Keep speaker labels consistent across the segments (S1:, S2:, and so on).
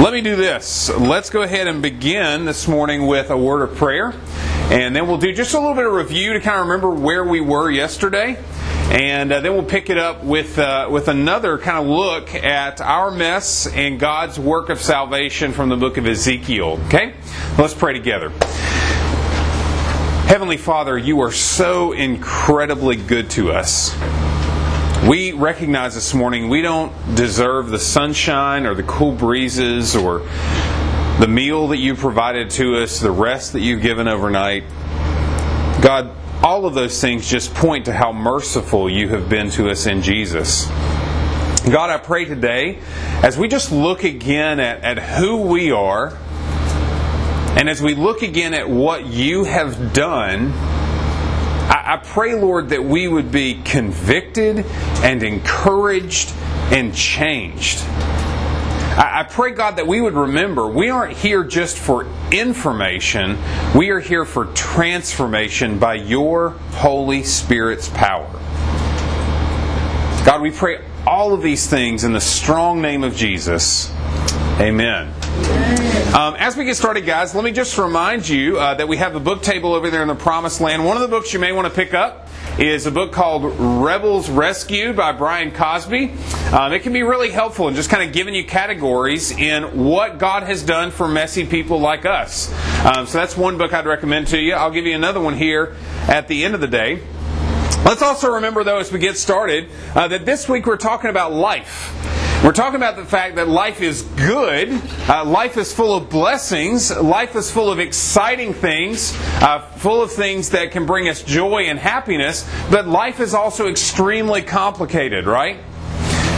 S1: Let me do this. Let's go ahead and begin this morning with a word of prayer. And then we'll do just a little bit of review to kind of remember where we were yesterday. And uh, then we'll pick it up with, uh, with another kind of look at our mess and God's work of salvation from the book of Ezekiel. Okay? Let's pray together. Heavenly Father, you are so incredibly good to us. We recognize this morning we don't deserve the sunshine or the cool breezes or the meal that you provided to us, the rest that you've given overnight. God, all of those things just point to how merciful you have been to us in Jesus. God, I pray today, as we just look again at, at who we are, and as we look again at what you have done, I, I pray, Lord, that we would be convicted and encouraged and changed. I, I pray, God, that we would remember we aren't here just for information, we are here for transformation by your Holy Spirit's power. God, we pray all of these things in the strong name of Jesus. Amen. Um, as we get started, guys, let me just remind you uh, that we have a book table over there in the Promised Land. One of the books you may want to pick up is a book called Rebels Rescued by Brian Cosby. Um, it can be really helpful in just kind of giving you categories in what God has done for messy people like us. Um, so that's one book I'd recommend to you. I'll give you another one here at the end of the day. Let's also remember, though, as we get started, uh, that this week we're talking about life. We're talking about the fact that life is good, uh, life is full of blessings, life is full of exciting things, uh, full of things that can bring us joy and happiness, but life is also extremely complicated, right?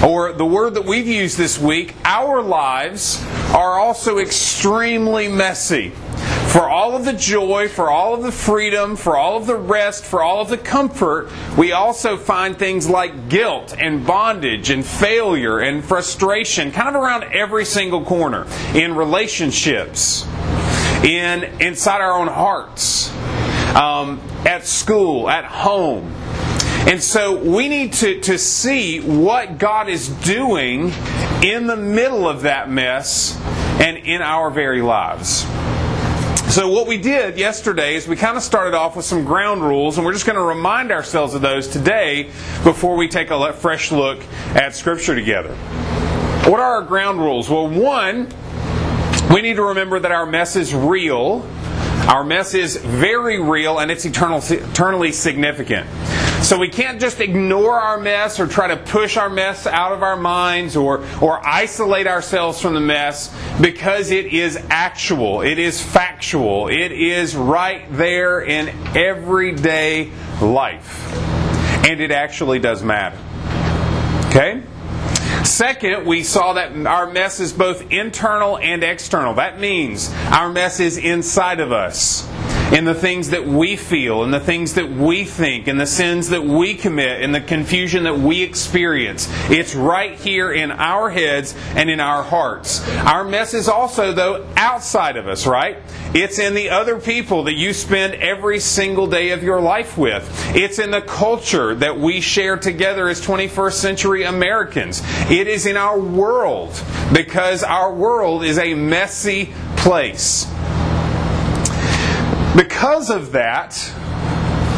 S1: Or the word that we've used this week, our lives are also extremely messy. For all of the joy, for all of the freedom, for all of the rest, for all of the comfort, we also find things like guilt and bondage and failure and frustration kind of around every single corner in relationships, in inside our own hearts, um, at school, at home. And so we need to, to see what God is doing in the middle of that mess and in our very lives. So, what we did yesterday is we kind of started off with some ground rules, and we're just going to remind ourselves of those today before we take a fresh look at Scripture together. What are our ground rules? Well, one, we need to remember that our mess is real. Our mess is very real and it's eternal, eternally significant. So we can't just ignore our mess or try to push our mess out of our minds or, or isolate ourselves from the mess because it is actual, it is factual, it is right there in everyday life. And it actually does matter. Okay? Second, we saw that our mess is both internal and external. That means our mess is inside of us in the things that we feel, in the things that we think, in the sins that we commit, in the confusion that we experience. It's right here in our heads and in our hearts. Our mess is also, though, outside of us, right? It's in the other people that you spend every single day of your life with. It's in the culture that we share together as 21st century Americans. It is in our world because our world is a messy place. Because of that,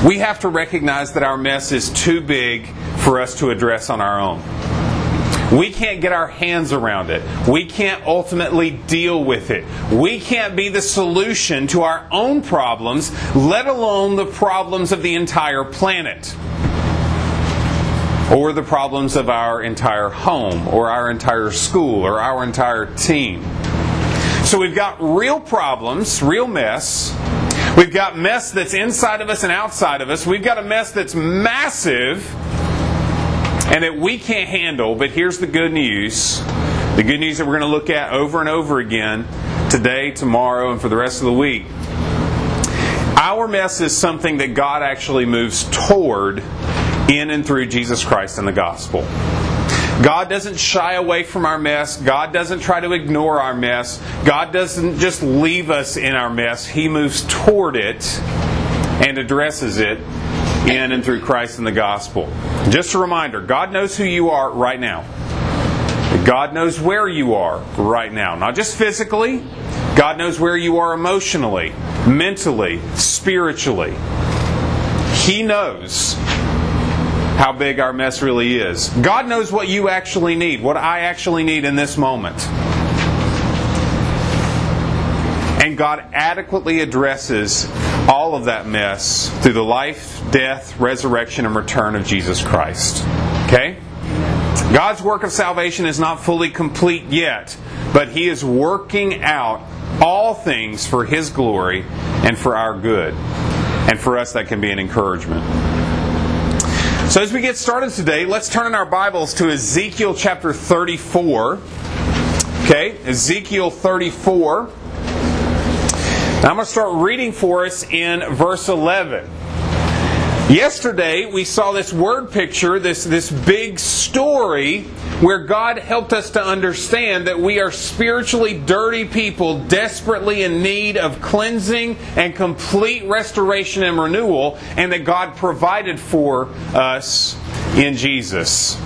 S1: we have to recognize that our mess is too big for us to address on our own. We can't get our hands around it. We can't ultimately deal with it. We can't be the solution to our own problems, let alone the problems of the entire planet. Or the problems of our entire home, or our entire school, or our entire team. So we've got real problems, real mess, We've got mess that's inside of us and outside of us. We've got a mess that's massive and that we can't handle. But here's the good news the good news that we're going to look at over and over again today, tomorrow, and for the rest of the week. Our mess is something that God actually moves toward in and through Jesus Christ and the gospel. God doesn't shy away from our mess. God doesn't try to ignore our mess. God doesn't just leave us in our mess. He moves toward it and addresses it in and through Christ and the gospel. Just a reminder God knows who you are right now. God knows where you are right now, not just physically. God knows where you are emotionally, mentally, spiritually. He knows how big our mess really is. God knows what you actually need, what I actually need in this moment. And God adequately addresses all of that mess through the life, death, resurrection, and return of Jesus Christ. Okay? God's work of salvation is not fully complete yet, but He is working out all things for His glory and for our good. And for us, that can be an encouragement. So, as we get started today, let's turn in our Bibles to Ezekiel chapter 34. Okay, Ezekiel 34. Now, I'm going to start reading for us in verse 11. Yesterday, we saw this word picture, this, this big story, where God helped us to understand that we are spiritually dirty people desperately in need of cleansing and complete restoration and renewal, and that God provided for us in Jesus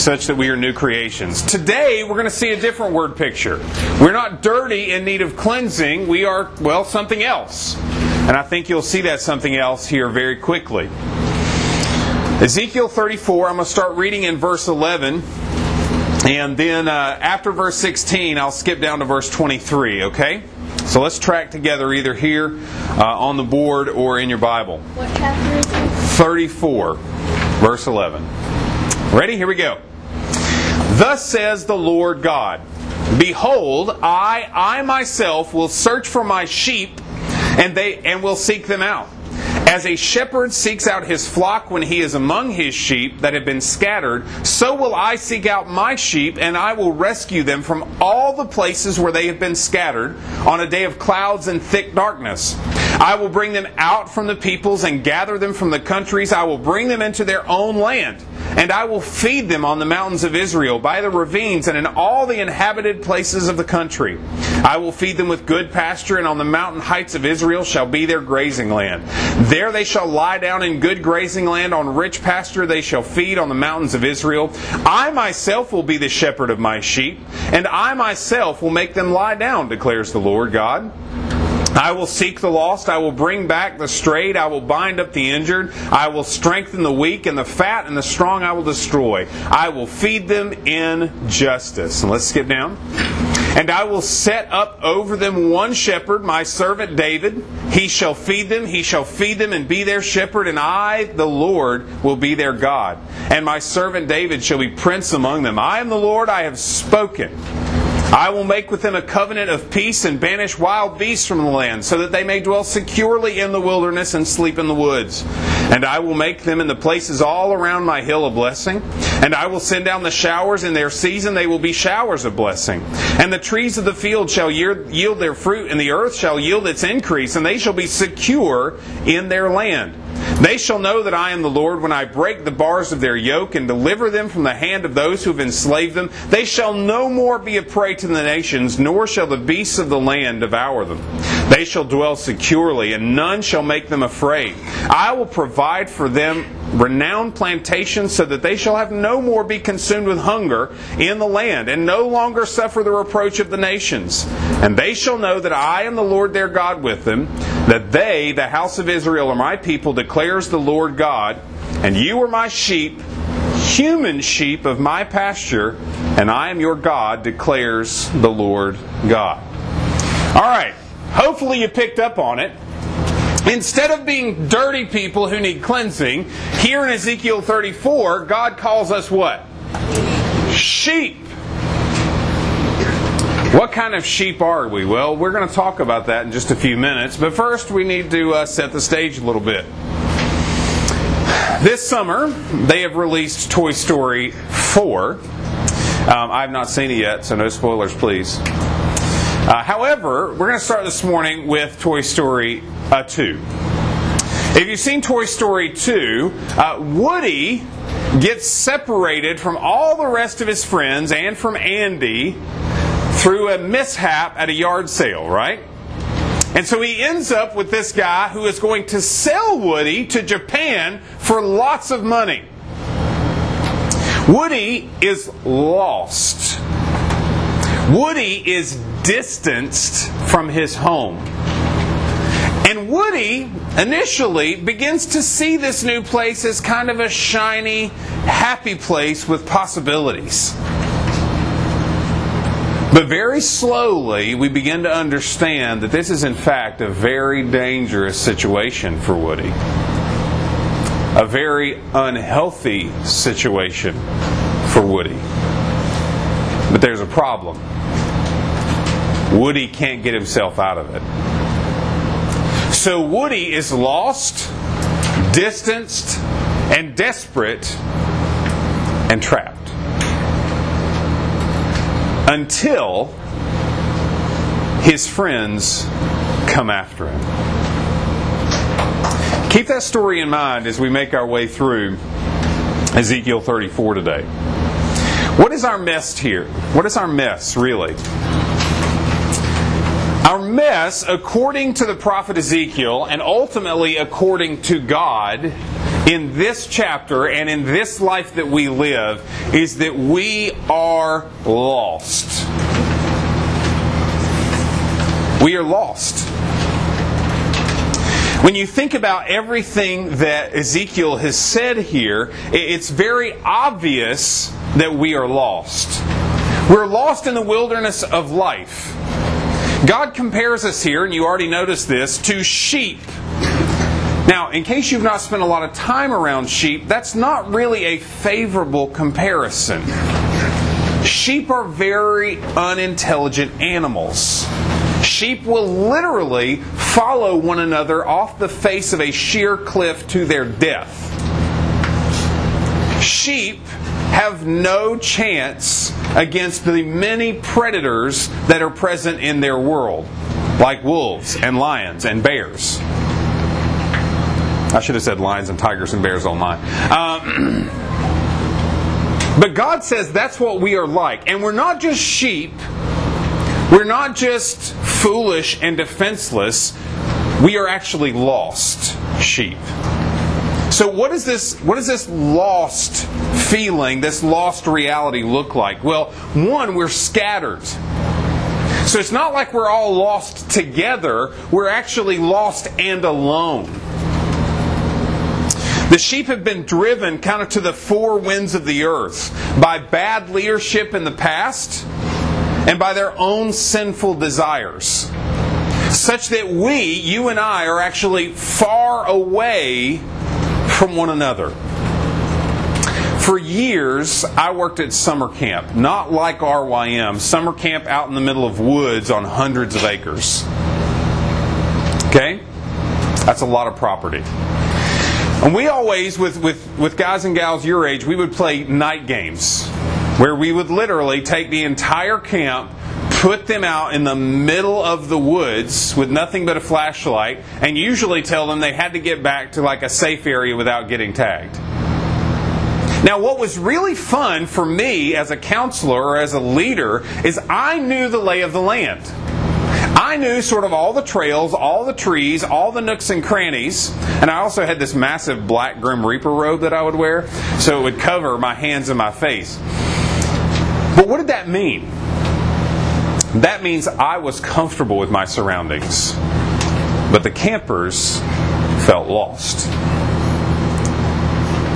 S1: such that we are new creations. Today, we're going to see a different word picture. We're not dirty in need of cleansing, we are, well, something else. And I think you'll see that something else here very quickly. Ezekiel 34, I'm going to start reading in verse 11. And then uh, after verse 16, I'll skip down to verse 23, okay? So let's track together either here uh, on the board or in your Bible.
S2: What chapter is it?
S1: 34, verse 11. Ready? Here we go. Thus says the Lord God Behold, I, I myself will search for my sheep and they and will seek them out. As a shepherd seeks out his flock when he is among his sheep that have been scattered, so will I seek out my sheep, and I will rescue them from all the places where they have been scattered on a day of clouds and thick darkness. I will bring them out from the peoples and gather them from the countries. I will bring them into their own land, and I will feed them on the mountains of Israel, by the ravines, and in all the inhabited places of the country. I will feed them with good pasture, and on the mountain heights of Israel shall be their grazing land. There they shall lie down in good grazing land, on rich pasture they shall feed on the mountains of Israel. I myself will be the shepherd of my sheep, and I myself will make them lie down, declares the Lord God. I will seek the lost. I will bring back the strayed. I will bind up the injured. I will strengthen the weak, and the fat and the strong I will destroy. I will feed them in justice. And let's skip down. And I will set up over them one shepherd, my servant David. He shall feed them, he shall feed them and be their shepherd, and I, the Lord, will be their God. And my servant David shall be prince among them. I am the Lord, I have spoken. I will make with them a covenant of peace and banish wild beasts from the land, so that they may dwell securely in the wilderness and sleep in the woods. And I will make them in the places all around my hill a blessing. And I will send down the showers in their season, they will be showers of blessing. And the trees of the field shall yield their fruit, and the earth shall yield its increase, and they shall be secure in their land. They shall know that I am the Lord when I break the bars of their yoke and deliver them from the hand of those who have enslaved them. They shall no more be a prey to the nations, nor shall the beasts of the land devour them. They shall dwell securely, and none shall make them afraid. I will provide for them renowned plantations so that they shall have no more be consumed with hunger in the land, and no longer suffer the reproach of the nations. And they shall know that I am the Lord their God with them, that they, the house of Israel, are my people, declares the Lord God, and you are my sheep, human sheep of my pasture, and I am your God, declares the Lord God. All right, hopefully you picked up on it. Instead of being dirty people who need cleansing, here in Ezekiel 34, God calls us what? Sheep. What kind of sheep are we? Well, we're going to talk about that in just a few minutes, but first we need to uh, set the stage a little bit. This summer, they have released Toy Story 4. Um, I've not seen it yet, so no spoilers, please. Uh, however, we're going to start this morning with Toy Story uh, 2. If you've seen Toy Story 2, uh, Woody gets separated from all the rest of his friends and from Andy through a mishap at a yard sale, right? And so he ends up with this guy who is going to sell Woody to Japan for lots of money. Woody is lost. Woody is distanced from his home. And Woody initially begins to see this new place as kind of a shiny, happy place with possibilities. But very slowly, we begin to understand that this is, in fact, a very dangerous situation for Woody. A very unhealthy situation for Woody. But there's a problem. Woody can't get himself out of it. So Woody is lost, distanced, and desperate, and trapped. Until his friends come after him. Keep that story in mind as we make our way through Ezekiel 34 today. What is our mess here? What is our mess, really? Our mess, according to the prophet Ezekiel, and ultimately according to God, in this chapter and in this life that we live, is that we are lost. We are lost. When you think about everything that Ezekiel has said here, it's very obvious that we are lost. We're lost in the wilderness of life. God compares us here, and you already noticed this, to sheep. Now, in case you've not spent a lot of time around sheep, that's not really a favorable comparison. Sheep are very unintelligent animals. Sheep will literally follow one another off the face of a sheer cliff to their death. Sheep have no chance against the many predators that are present in their world, like wolves and lions and bears. I should have said lions and tigers and bears online. Um, but God says that's what we are like. And we're not just sheep, we're not just foolish and defenseless, we are actually lost sheep. So what does this what does this lost feeling, this lost reality look like? Well, one, we're scattered. So it's not like we're all lost together, we're actually lost and alone. The sheep have been driven kind of to the four winds of the earth by bad leadership in the past and by their own sinful desires. Such that we, you and I, are actually far away from one another. For years, I worked at summer camp, not like RYM, summer camp out in the middle of woods on hundreds of acres. Okay? That's a lot of property. And we always, with, with, with guys and gals your age, we would play night games where we would literally take the entire camp put them out in the middle of the woods with nothing but a flashlight, and usually tell them they had to get back to like a safe area without getting tagged. Now, what was really fun for me as a counselor or as a leader is I knew the lay of the land. I knew sort of all the trails, all the trees, all the nooks and crannies, and I also had this massive black Grim Reaper robe that I would wear, so it would cover my hands and my face. But what did that mean? That means I was comfortable with my surroundings, but the campers felt lost.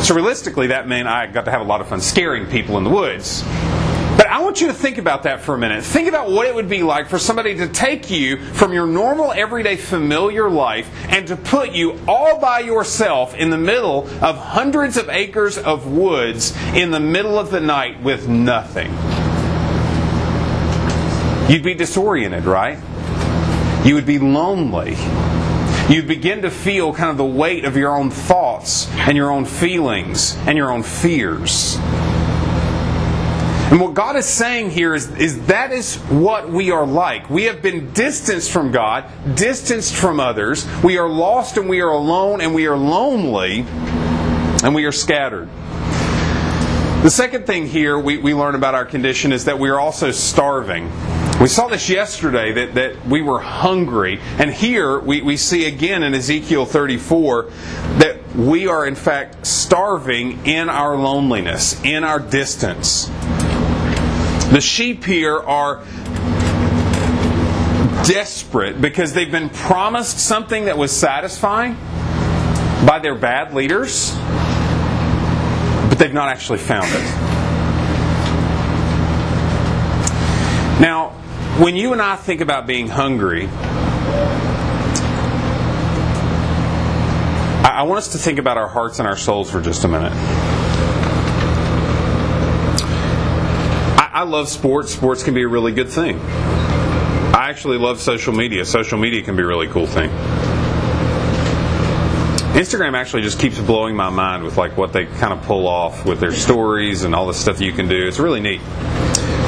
S1: So, realistically, that meant I got to have a lot of fun scaring people in the woods. But I want you to think about that for a minute. Think about what it would be like for somebody to take you from your normal, everyday, familiar life and to put you all by yourself in the middle of hundreds of acres of woods in the middle of the night with nothing. You'd be disoriented, right? You would be lonely. You'd begin to feel kind of the weight of your own thoughts and your own feelings and your own fears. And what God is saying here is, is that is what we are like. We have been distanced from God, distanced from others. We are lost and we are alone and we are lonely and we are scattered. The second thing here we, we learn about our condition is that we are also starving. We saw this yesterday that, that we were hungry. And here we, we see again in Ezekiel 34 that we are in fact starving in our loneliness, in our distance. The sheep here are desperate because they've been promised something that was satisfying by their bad leaders, but they've not actually found it. Now, when you and I think about being hungry, I want us to think about our hearts and our souls for just a minute. I, love sports. Sports can be a really good thing. I actually love social media. Social media can be a really cool thing. Instagram actually just keeps blowing my mind with like what they kind of pull off with their stories and all the stuff you can do. It's really neat.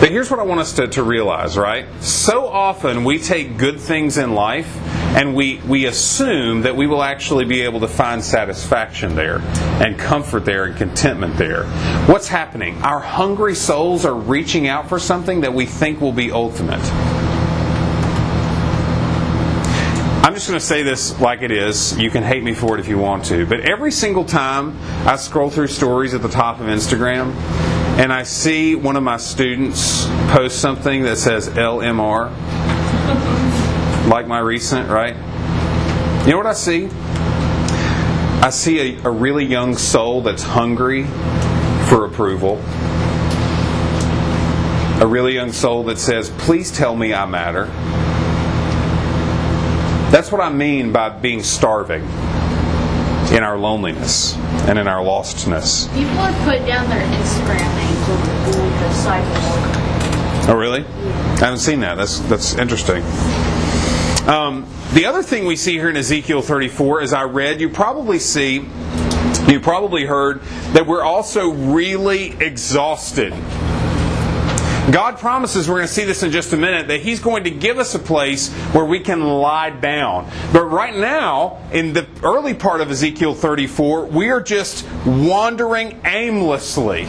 S1: But here's what I want us to, to realize, right? So often we take good things in life and we, we assume that we will actually be able to find satisfaction there and comfort there and contentment there. What's happening? Our hungry souls are reaching out for something that we think will be ultimate. I'm just going to say this like it is. You can hate me for it if you want to. But every single time I scroll through stories at the top of Instagram and I see one of my students post something that says LMR, like my recent, right? You know what I see? I see a, a really young soul that's hungry for approval. A really young soul that says, Please tell me I matter. That's what I mean by being starving in our loneliness and in our lostness.
S2: People have put down their Instagram names on the disciples.
S1: Oh, really? I haven't seen that. That's that's interesting. Um, the other thing we see here in Ezekiel 34, as I read, you probably see, you probably heard that we're also really exhausted. God promises, we're going to see this in just a minute, that He's going to give us a place where we can lie down. But right now, in the early part of Ezekiel 34, we are just wandering aimlessly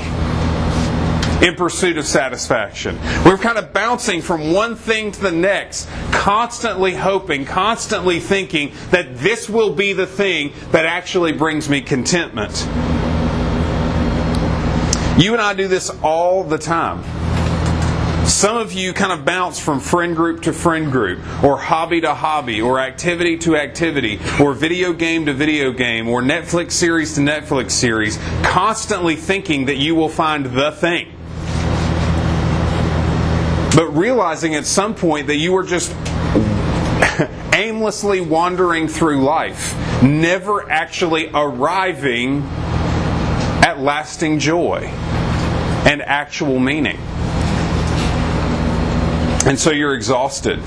S1: in pursuit of satisfaction. We're kind of bouncing from one thing to the next, constantly hoping, constantly thinking that this will be the thing that actually brings me contentment. You and I do this all the time. Some of you kind of bounce from friend group to friend group, or hobby to hobby, or activity to activity, or video game to video game, or Netflix series to Netflix series, constantly thinking that you will find the thing but realizing at some point that you are just aimlessly wandering through life, never actually arriving at lasting joy and actual meaning. And so you're exhausted.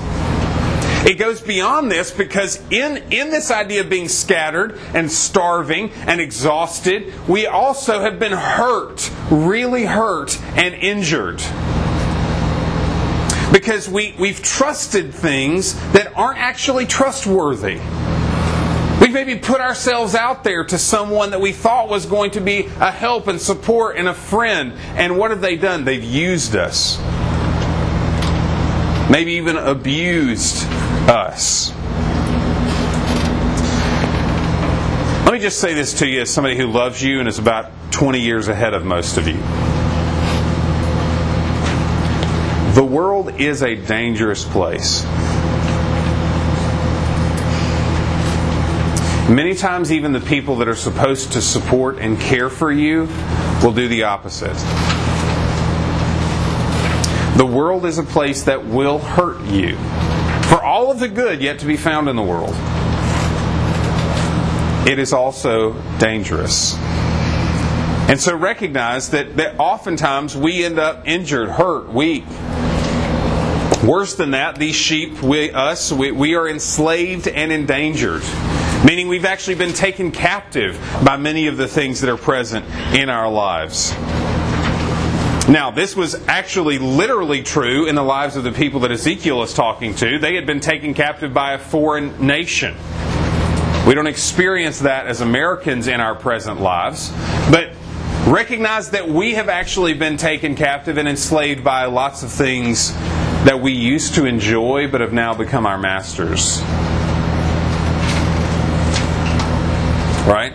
S1: It goes beyond this because in, in this idea of being scattered and starving and exhausted, we also have been hurt, really hurt and injured because we, we've trusted things that aren't actually trustworthy. We've maybe put ourselves out there to someone that we thought was going to be a help and support and a friend. And what have they done? They've used us. Maybe even abused us. Let me just say this to you as somebody who loves you and is about 20 years ahead of most of you. The world is a dangerous place. Many times, even the people that are supposed to support and care for you will do the opposite. The world is a place that will hurt you for all of the good yet to be found in the world. It is also dangerous. And so recognize that, that oftentimes we end up injured, hurt, weak, Worse than that, these sheep, we, us, we, we are enslaved and endangered. Meaning we've actually been taken captive by many of the things that are present in our lives. Now, this was actually literally true in the lives of the people that Ezekiel is talking to. They had been taken captive by a foreign nation. We don't experience that as Americans in our present lives, but recognize that we have actually been taken captive and enslaved by lots of things that we used to enjoy but have now become our masters. Right?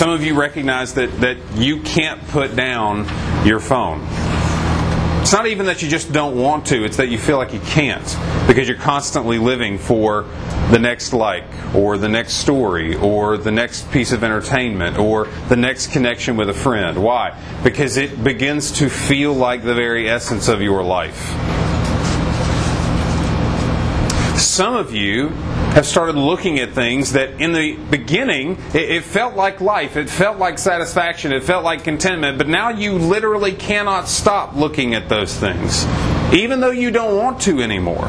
S1: Some of you recognize that, that you can't put down your phone. It's not even that you just don't want to, it's that you feel like you can't because you're constantly living for the next like or the next story or the next piece of entertainment or the next connection with a friend. Why? Because it begins to feel like the very essence of your life. Some of you have started looking at things that in the beginning it, felt like life, it felt like satisfaction, it felt like contentment, but now you literally cannot stop looking at those things, even though you don't want to anymore.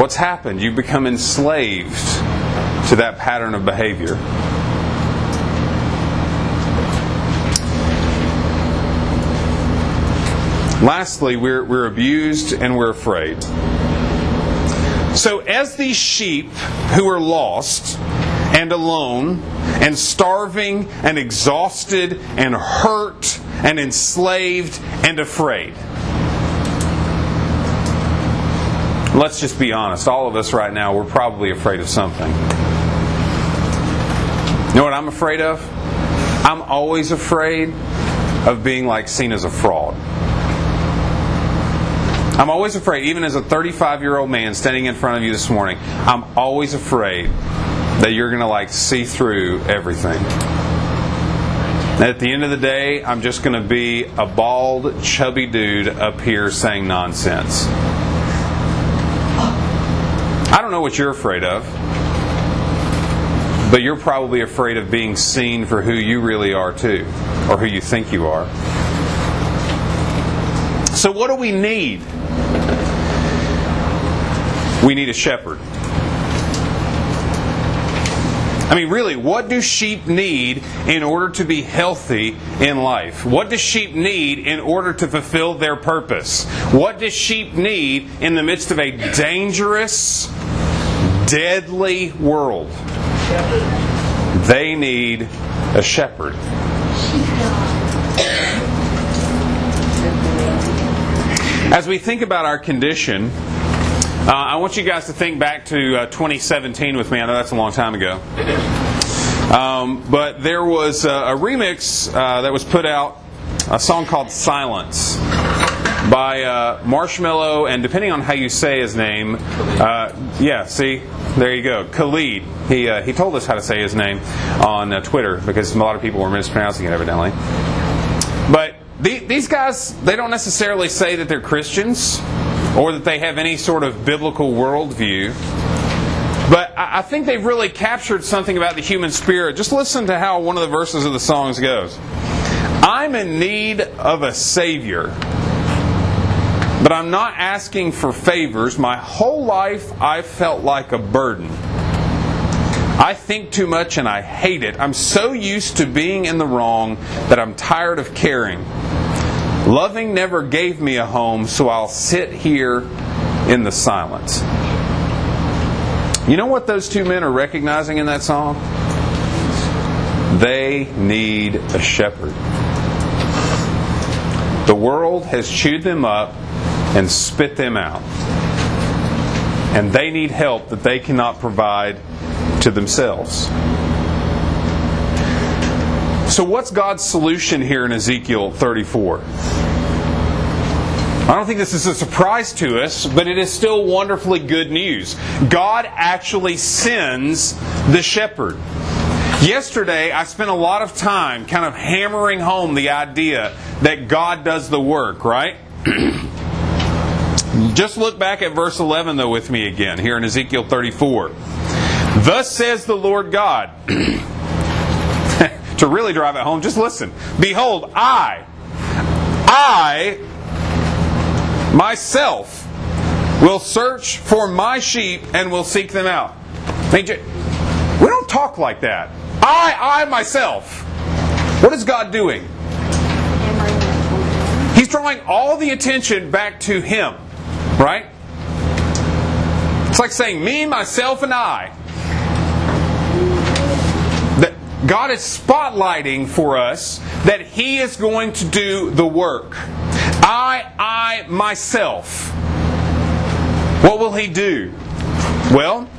S1: What's happened? You've become enslaved to that pattern of behavior. Lastly, we're, we're abused and we're afraid. So, as these sheep who are lost and alone and starving and exhausted and hurt and enslaved and afraid. Let's just be honest. All of us right now, we're probably afraid of something. You know what I'm afraid of? I'm always afraid of being like seen as a fraud. I'm always afraid, even as a 35 year old man standing in front of you this morning, I'm always afraid that you're going to like see through everything. At the end of the day, I'm just going to be a bald, chubby dude up here saying nonsense. I don't know what you're afraid of, but you're probably afraid of being seen for who you really are, too, or who you think you are. So, what do we need? We need a shepherd. I mean, really, what do sheep need in order to be healthy in life? What do sheep need in order to fulfill their purpose? What do sheep need in the midst of a dangerous, deadly world? They need a shepherd. As we think about our condition, uh, I want you guys to think back to uh, 2017 with me. I know that's a long time ago. Um, but there was a, a remix uh, that was put out, a song called Silence by uh, Marshmello, and depending on how you say his name, uh, yeah, see, there you go, Khalid. He, uh, he told us how to say his name on Twitter because a lot of people were mispronouncing it evidently. These guys, they don't necessarily say that they're Christians or that they have any sort of biblical worldview. But I think they've really captured something about the human spirit. Just listen to how one of the verses of the songs goes. I'm in need of a Savior, but I'm not asking for favors. My whole life I felt like a burden. I think too much and I hate it. I'm so used to being in the wrong that I'm tired of caring. Loving never gave me a home, so I'll sit here in the silence. You know what those two men are recognizing in that song? They need a shepherd. The world has chewed them up and spit them out. And they need help that they cannot provide to themselves. So, what's God's solution here in Ezekiel 34? I don't think this is a surprise to us, but it is still wonderfully good news. God actually sends the shepherd. Yesterday, I spent a lot of time kind of hammering home the idea that God does the work, right? Just look back at verse 11, though, with me again, here in Ezekiel 34. Thus says the Lord God. to really drive it home, just listen. Behold, I, I, myself, will search for my sheep and will seek them out. we don't talk like that. I, I myself. What is God doing? He's drawing all the attention back to Him, right? It's like saying, me, myself, and I. God is spotlighting for us that He is going to do the work. I, I, myself. What will He do? Well,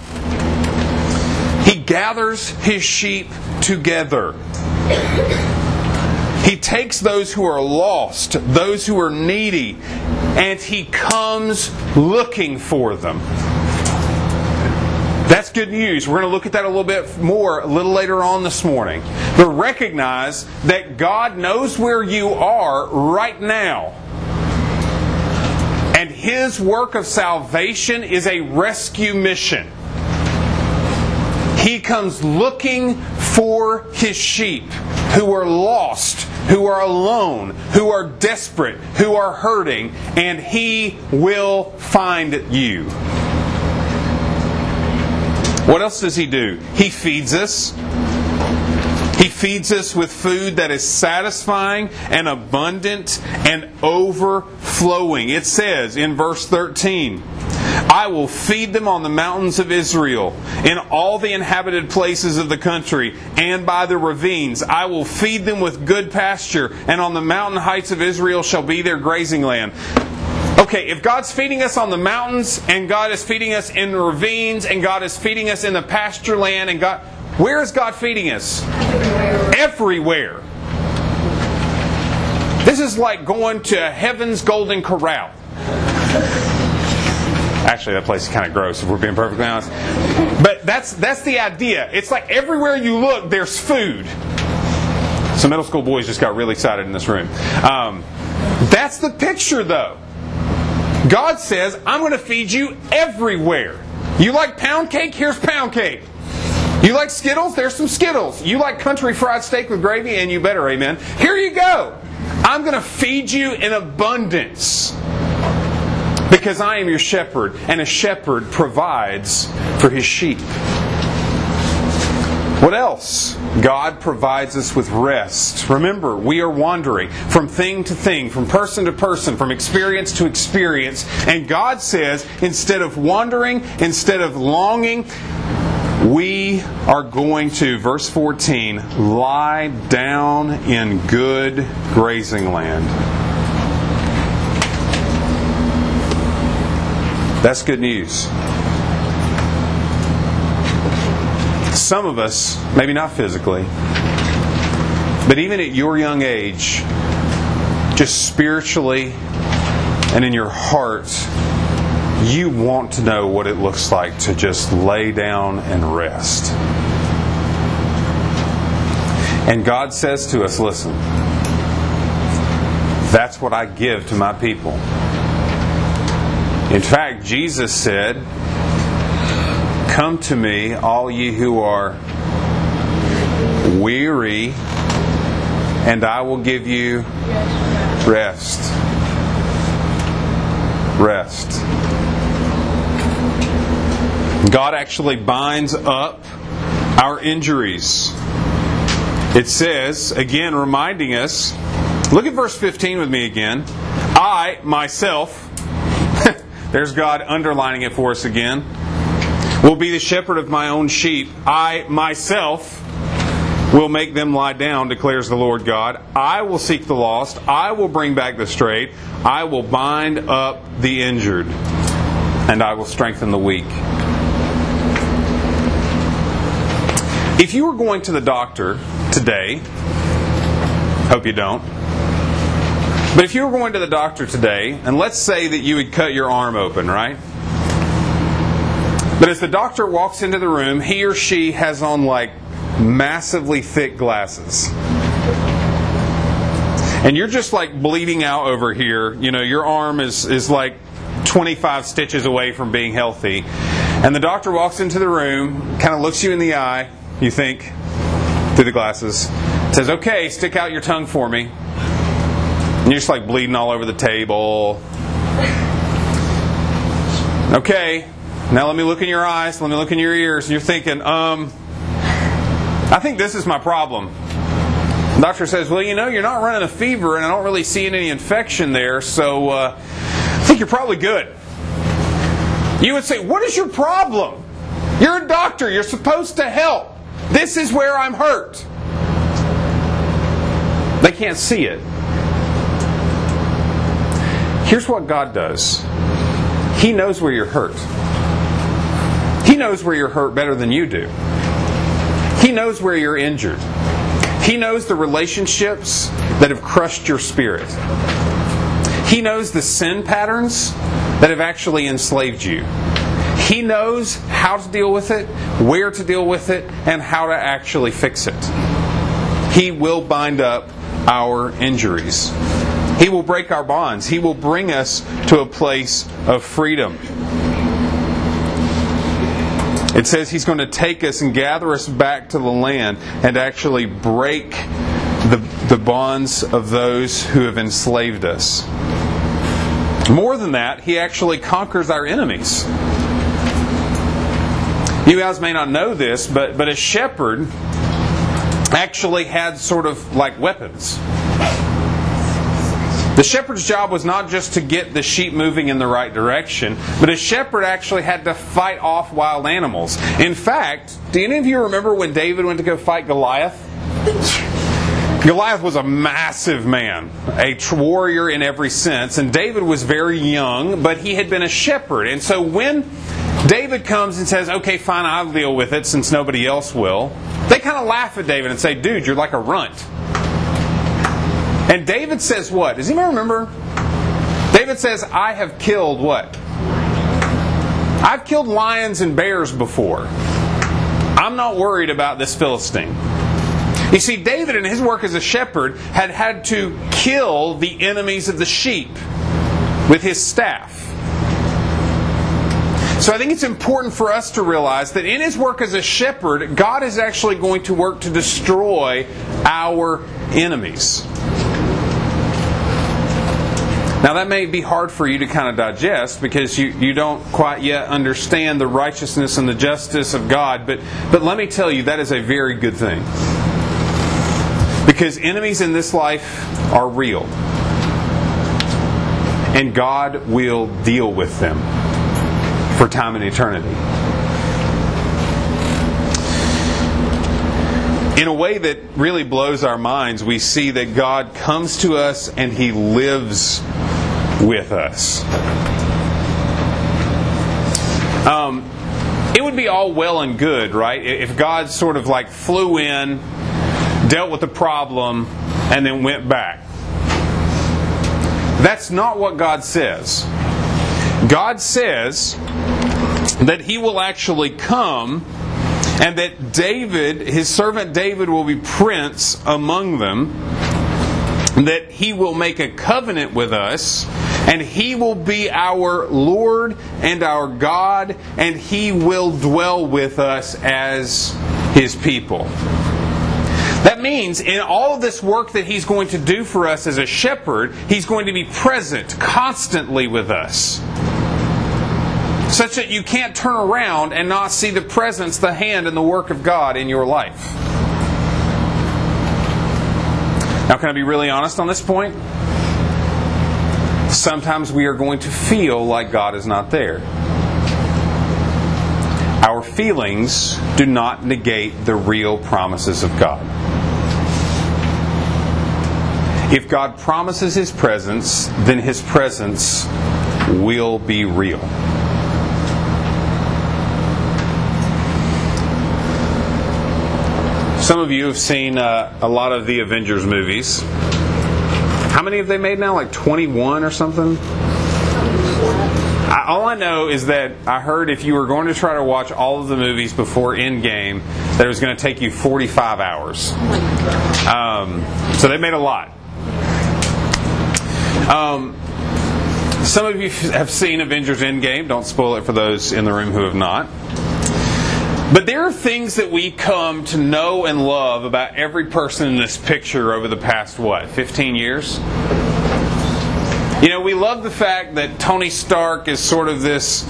S1: He gathers His sheep together. He takes those who are lost, those who are needy, and he comes looking for them. Good news. We're going to look at that a little bit more a little later on this morning. But recognize that God knows where you are right now. And His work of salvation is a rescue mission. He comes looking for His sheep who are lost, who are alone, who are desperate, who are hurting, and He will find you. What else does He do? He feeds us. He feeds us with food that is satisfying and abundant and overflowing. It says in verse 13, I will feed them on the mountains of Israel, in all the inhabited places of the country, and by the ravines. I will feed them with good pasture, and on the mountain heights of Israel shall be their grazing land. Okay, if God's feeding us on the mountains, and God is feeding us in ravines, and God is feeding us in the pasture land, and God. Where is God feeding us? Everywhere. This is like going to heaven's golden corral. Actually, that place is kind of gross if we're being perfectly honest. But that's that's the idea. It's like everywhere you look, there's food. Some middle school boys just got really excited in this room. Um, that's the picture, though. God says, "I'm going to feed you everywhere." You like pound cake? Here's pound cake. You like Skittles? There's some Skittles. You like country fried steak with gravy? And you better, amen. Here you go. I'm going to feed you in abundance. Because I am your shepherd, and a shepherd provides for his sheep. What else? God provides us with rest. Remember, we are wandering from thing to thing, from person to person, from experience to experience. And God says, instead of wandering, instead of longing, we are going to, verse 14, lie down in good grazing land. That's good news. Some of us, maybe not physically, but even at your young age, just spiritually and in your heart, you want to know what it looks like to just lay down and rest. And God says to us, listen, that's what I give to my people. In fact, Jesus said, Come to me, all ye who are weary, and I will give you rest. Rest. God actually binds up our injuries. It says, again, reminding us, look at verse 15 with me again. I, myself, there's God underlining it for us again, will be the shepherd of my own sheep. I, myself, will make them lie down, declares the Lord God. I will seek the lost. I will bring back the strayed. I will bind up the injured. And I will strengthen the weak. If you were going to the doctor today, hope you don't, but if you were going to the doctor today, and let's say that you would cut your arm open, right? But as the doctor walks into the room, he or she has on like massively thick glasses. And you're just like bleeding out over here. You know, your arm is, is like 25 stitches away from being healthy. And the doctor walks into the room, kind of looks you in the eye, you think, through the glasses. Says, okay, stick out your tongue for me. And you're just like bleeding all over the table. Okay, now let me look in your eyes, let me look in your ears. And you're thinking, um, I think this is my problem. The doctor says, well, you know, you're not running a fever and I don't really see any infection there, so uh, I think you're probably good. You would say, what is your problem? You're a doctor, you're supposed to help. This is where I'm hurt. They can't see it. Here's what God does He knows where you're hurt. He knows where you're hurt better than you do. He knows where you're injured. He knows the relationships that have crushed your spirit. He knows the sin patterns that have actually enslaved you. He knows how to deal with it, where to deal with it, and how to actually fix it. He will bind up our injuries. He will break our bonds. He will bring us to a place of freedom. It says He's going to take us and gather us back to the land and actually break the, the bonds of those who have enslaved us. More than that, He actually conquers our enemies. You guys may not know this, but, but a shepherd actually had sort of like weapons. The shepherd's job was not just to get the sheep moving in the right direction, but a shepherd actually had to fight off wild animals. In fact, do any of you remember when David went to go fight Goliath? Goliath was a massive man, a warrior in every sense, and David was very young, but he had been a shepherd. And so when David comes and says, Okay, fine, I'll deal with it since nobody else will, they kind of laugh at David and say, Dude, you're like a runt. And David says what? Does anyone remember? David says, I have killed what? I've killed lions and bears before. I'm not worried about this Philistine. You see, David, in his work as a shepherd, had had to kill the enemies of the sheep with his staff. So I think it's important for us to realize that in his work as a shepherd, God is actually going to work to destroy our enemies. Now, that may be hard for you to kind of digest because you, you don't quite yet understand the righteousness and the justice of God, but, but let me tell you, that is a very good thing. Because enemies in this life are real. And God will deal with them for time and eternity. In a way that really blows our minds, we see that God comes to us and He lives with us. Um, it would be all well and good, right? If God sort of like flew in, dealt with the problem, and then went back. That's not what God says. God says that He will actually come and that David, his servant David, will be prince among them, that he will make a covenant with us, and he will be our Lord and our God, and he will dwell with us as his people. That means in all of this work that he's going to do for us as a shepherd, he's going to be present constantly with us such that you can't turn around and not see the presence, the hand, and the work of God in your life. Now, can I be really honest on this point? Sometimes we are going to feel like God is not there. Our feelings do not negate the real promises of God. If God promises His presence, then His presence will be real. Some of you have seen uh, a lot of the Avengers movies. How many have they made now? Like 21 or something? I, all I know is that I heard if you were going to try to watch all of the movies before Endgame, that it was going to take you 45 hours. Um, so they made a lot. Um, some of you have seen Avengers Endgame. Don't spoil it for those in the room who have not. But there are things that we come to know and love about every person in this picture over the past, what, 15 years? You know, we love the fact that Tony Stark is sort of this,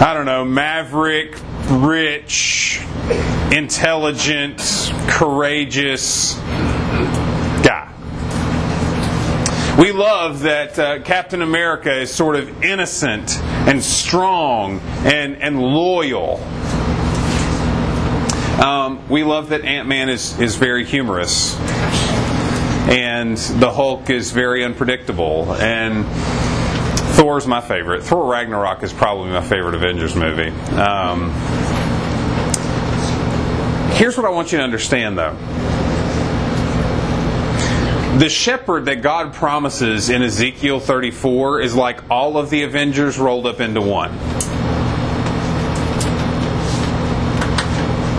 S1: I don't know, maverick, rich, intelligent, courageous guy. We love that uh, Captain America is sort of innocent and strong and, and loyal. Um, we love that Ant Man is, is very humorous. And the Hulk is very unpredictable. And Thor's my favorite. Thor Ragnarok is probably my favorite Avengers movie. Um, Here's what I want you to understand, though. The shepherd that God promises in Ezekiel 34 is like all of the Avengers rolled up into one.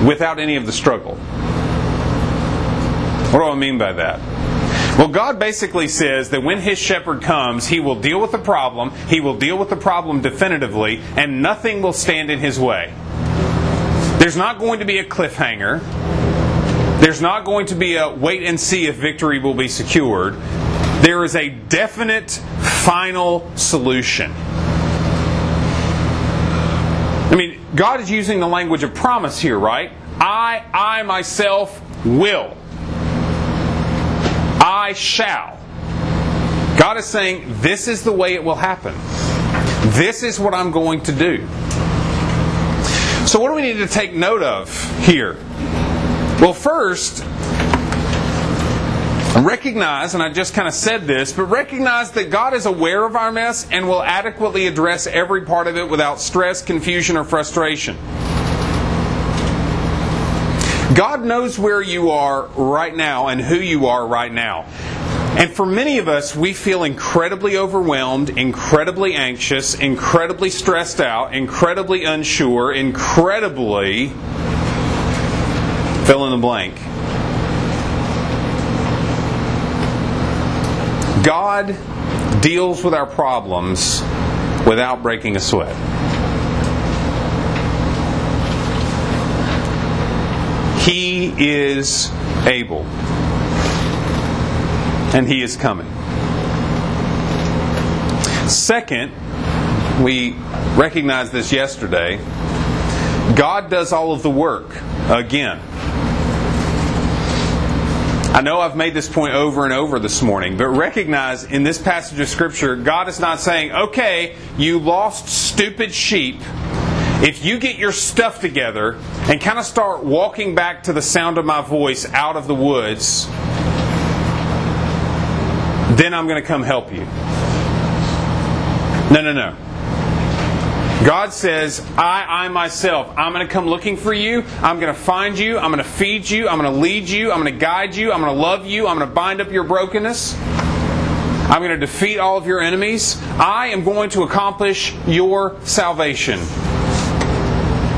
S1: Without any of the struggle. What do I mean by that? Well, God basically says that when His shepherd comes, He will deal with the problem, He will deal with the problem definitively, and nothing will stand in His way. There's not going to be a cliffhanger. There's not going to be a wait and see if victory will be secured. There is a definite final solution. I mean, God is using the language of promise here, right? I, I myself will. I shall. God is saying, this is the way it will happen. This is what I'm going to do. So, what do we need to take note of here? Well, first, recognize, and I just kind of said this, but recognize that God is aware of our mess and will adequately address every part of it without stress, confusion, or frustration. God knows where you are right now and who you are right now. And for many of us, we feel incredibly overwhelmed, incredibly anxious, incredibly stressed out, incredibly unsure, incredibly fill in the blank. God deals with our problems without breaking a sweat. He is able. And He is coming. Second, we recognized this yesterday. God does all of the work again. I know I've made this point over and over this morning, but recognize in this passage of Scripture, God is not saying, okay, you lost stupid sheep. If you get your stuff together and kind of start walking back to the sound of my voice out of the woods, then I'm going to come help you. No, no, no. God says, I, I myself, I'm going to come looking for you. I'm going to find you. I'm going to feed you. I'm going to lead you. I'm going to guide you. I'm going to love you. I'm going to bind up your brokenness. I'm going to defeat all of your enemies. I am going to accomplish your salvation.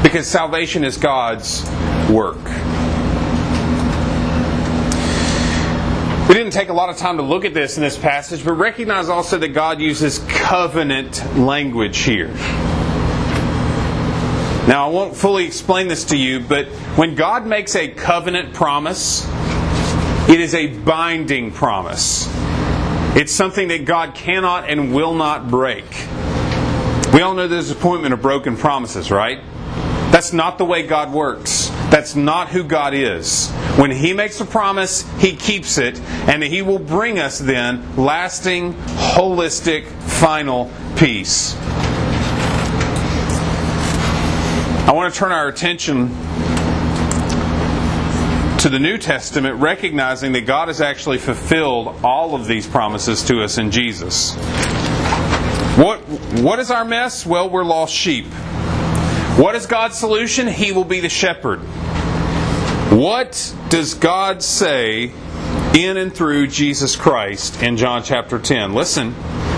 S1: Because salvation is God's work. We didn't take a lot of time to look at this in this passage, but recognize also that God uses covenant language here. Now, I won't fully explain this to you, but when God makes a covenant promise, it is a binding promise. It's something that God cannot and will not break. We all know the disappointment of broken promises, right? That's not the way God works. That's not who God is. When He makes a promise, He keeps it, and He will bring us then lasting, holistic, final peace. I want to turn our attention to the New Testament, recognizing that God has actually fulfilled all of these promises to us in Jesus. What, what is our mess? Well, we're lost sheep. What is God's solution? He will be the shepherd. What does God say in and through Jesus Christ in John chapter 10? Listen,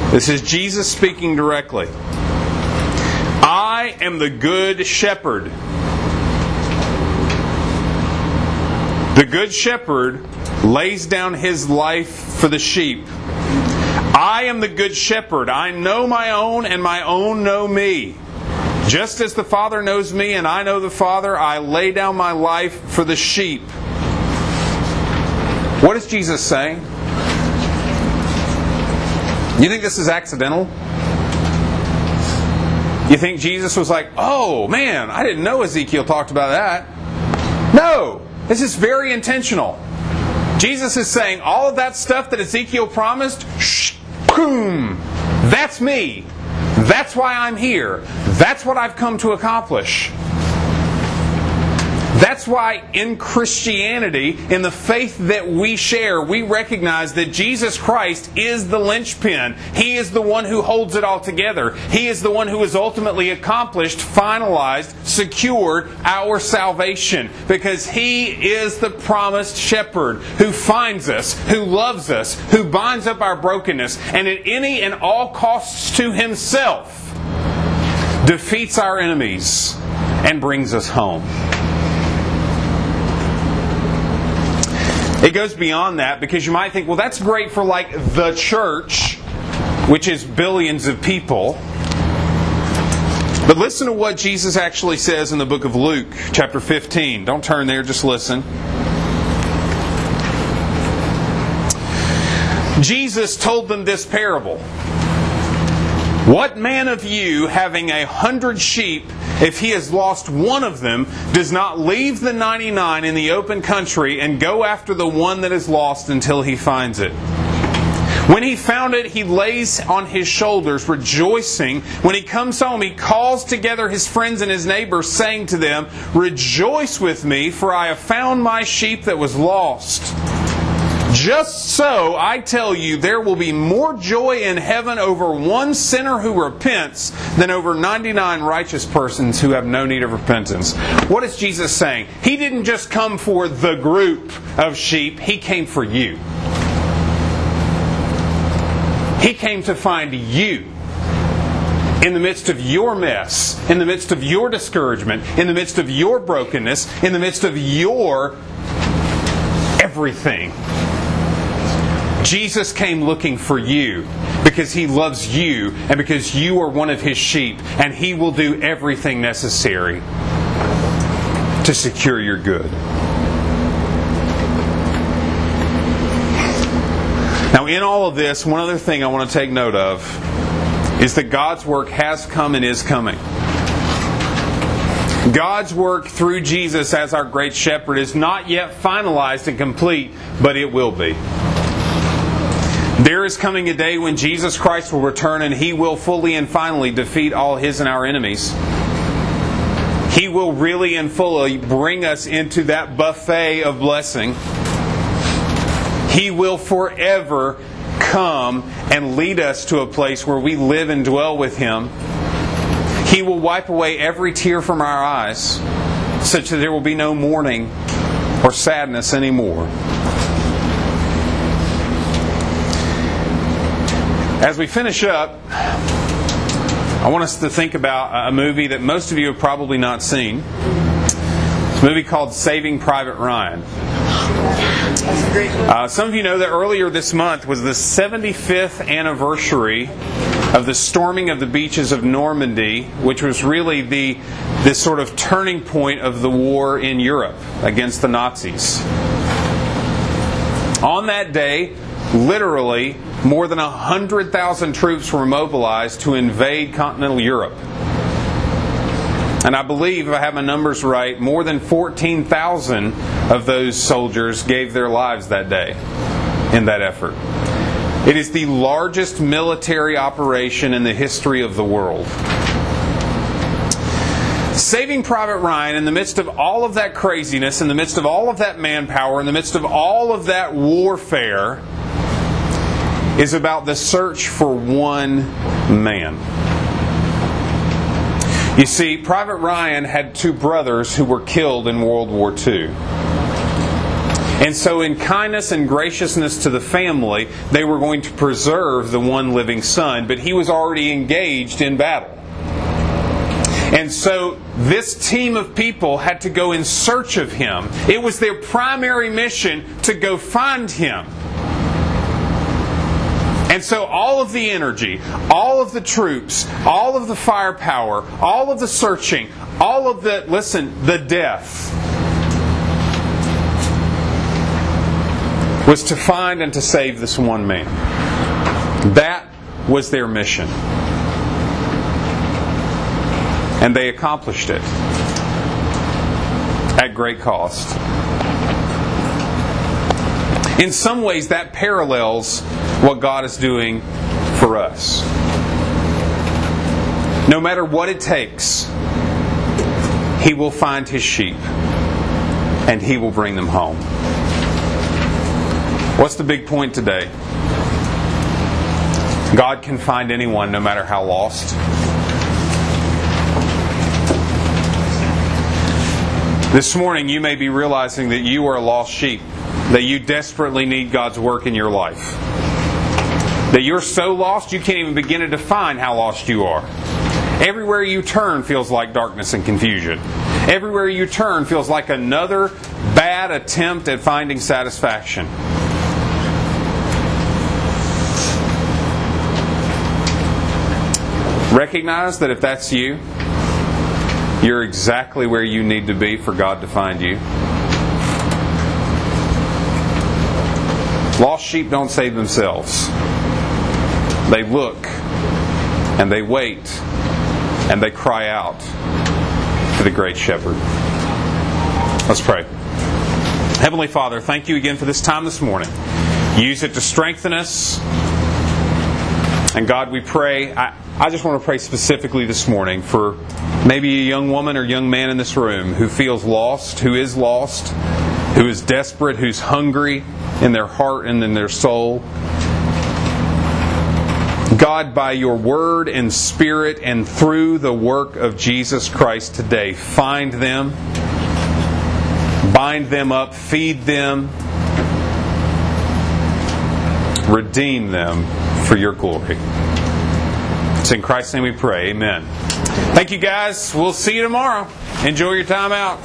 S1: this is Jesus speaking directly. Am the good shepherd. The good shepherd lays down his life for the sheep. I am the good shepherd. I know my own, and my own know me. Just as the Father knows me and I know the Father, I lay down my life for the sheep. What is Jesus saying? You think this is accidental? You think Jesus was like, oh man, I didn't know Ezekiel talked about that? No, this is very intentional. Jesus is saying all of that stuff that Ezekiel promised, shh, boom, that's me. That's why I'm here. That's what I've come to accomplish. That's why in Christianity, in the faith that we share, we recognize that Jesus Christ is the linchpin. He is the one who holds it all together. He is the one who has ultimately accomplished, finalized, secured our salvation because He is the promised shepherd who finds us, who loves us, who binds up our brokenness, and at any and all costs to Himself defeats our enemies and brings us home. It goes beyond that because you might think, well, that's great for like the church, which is billions of people. But listen to what Jesus actually says in the book of Luke, chapter 15. Don't turn there, just listen. Jesus told them this parable. What man of you, having a hundred sheep, if he has lost one of them, does not leave the 99 in the open country and go after the one that is lost until he finds it? When he found it, he lays on his shoulders, rejoicing. When he comes home, he calls together his friends and his neighbors, saying to them, Rejoice with me, for I have found my sheep that was lost. Just so, I tell you, there will be more joy in heaven over one sinner who repents than over 99 righteous persons who have no need of repentance. What is Jesus saying? He didn't just come for the group of sheep, He came for you. He came to find you in the midst of your mess, in the midst of your discouragement, in the midst of your brokenness, in the midst of your everything. Jesus came looking for you because he loves you and because you are one of his sheep, and he will do everything necessary to secure your good. Now, in all of this, one other thing I want to take note of is that God's work has come and is coming. God's work through Jesus as our great shepherd is not yet finalized and complete, but it will be. There is coming a day when Jesus Christ will return and he will fully and finally defeat all his and our enemies. He will really and fully bring us into that buffet of blessing. He will forever come and lead us to a place where we live and dwell with Him. He will wipe away every tear from our eyes, such that there will be no mourning or sadness anymore. As we finish up, I want us to think about a movie that most of you have probably not seen. It's a movie called Saving Private Ryan. Uh, some of you know that earlier this month was the 75th anniversary of the storming of the beaches of Normandy, which was really the this sort of turning point of the war in Europe against the Nazis. On that day, literally more than 100,000 troops were mobilized to invade continental Europe. And I believe, if I have my numbers right, more than 14,000 of those soldiers gave their lives that day in that effort. It is the largest military operation in the history of the world. Saving Private Ryan, in the midst of all of that craziness, in the midst of all of that manpower, in the midst of all of that warfare, is about the search for one man. You see, Private Ryan had two brothers who were killed in World War II. And so, in kindness and graciousness to the family, they were going to preserve the one living son, but he was already engaged in battle. And so, this team of people had to go in search of him. It was their primary mission to go find him. And so all of the energy, all of the troops, all of the firepower, all of the searching, all of the, listen, the death was to find and to save this one man. That was their mission. And they accomplished it at great cost. In some ways, that parallels what God is doing for us. No matter what it takes, He will find His sheep. and He will bring them home. What's the big point today? God can find anyone no matter how lost. This morning, you may be realizing that you are a lost sheep, that you desperately need God's work in your life. That you're so lost you can't even begin to define how lost you are. Everywhere you turn feels like darkness and confusion. Everywhere you turn feels like another bad attempt at finding satisfaction. Recognize that if that's you, you're exactly where you need to be for God to find you. Lost sheep don't save themselves. They look and they wait and they cry out to the great shepherd. Let's pray. Heavenly Father, thank you again for this time this morning. Use it to strengthen us. And God, we pray. I, I just want to pray specifically this morning for maybe a young woman or young man in this room who feels lost, who is lost, who is desperate, who's hungry in their heart and in their soul. God, by your word and spirit and through the work of Jesus Christ today, find them, bind them up, feed them, redeem them for your glory. It's in Christ's name we pray. Amen. Thank you guys. We'll see you tomorrow. Enjoy your time out.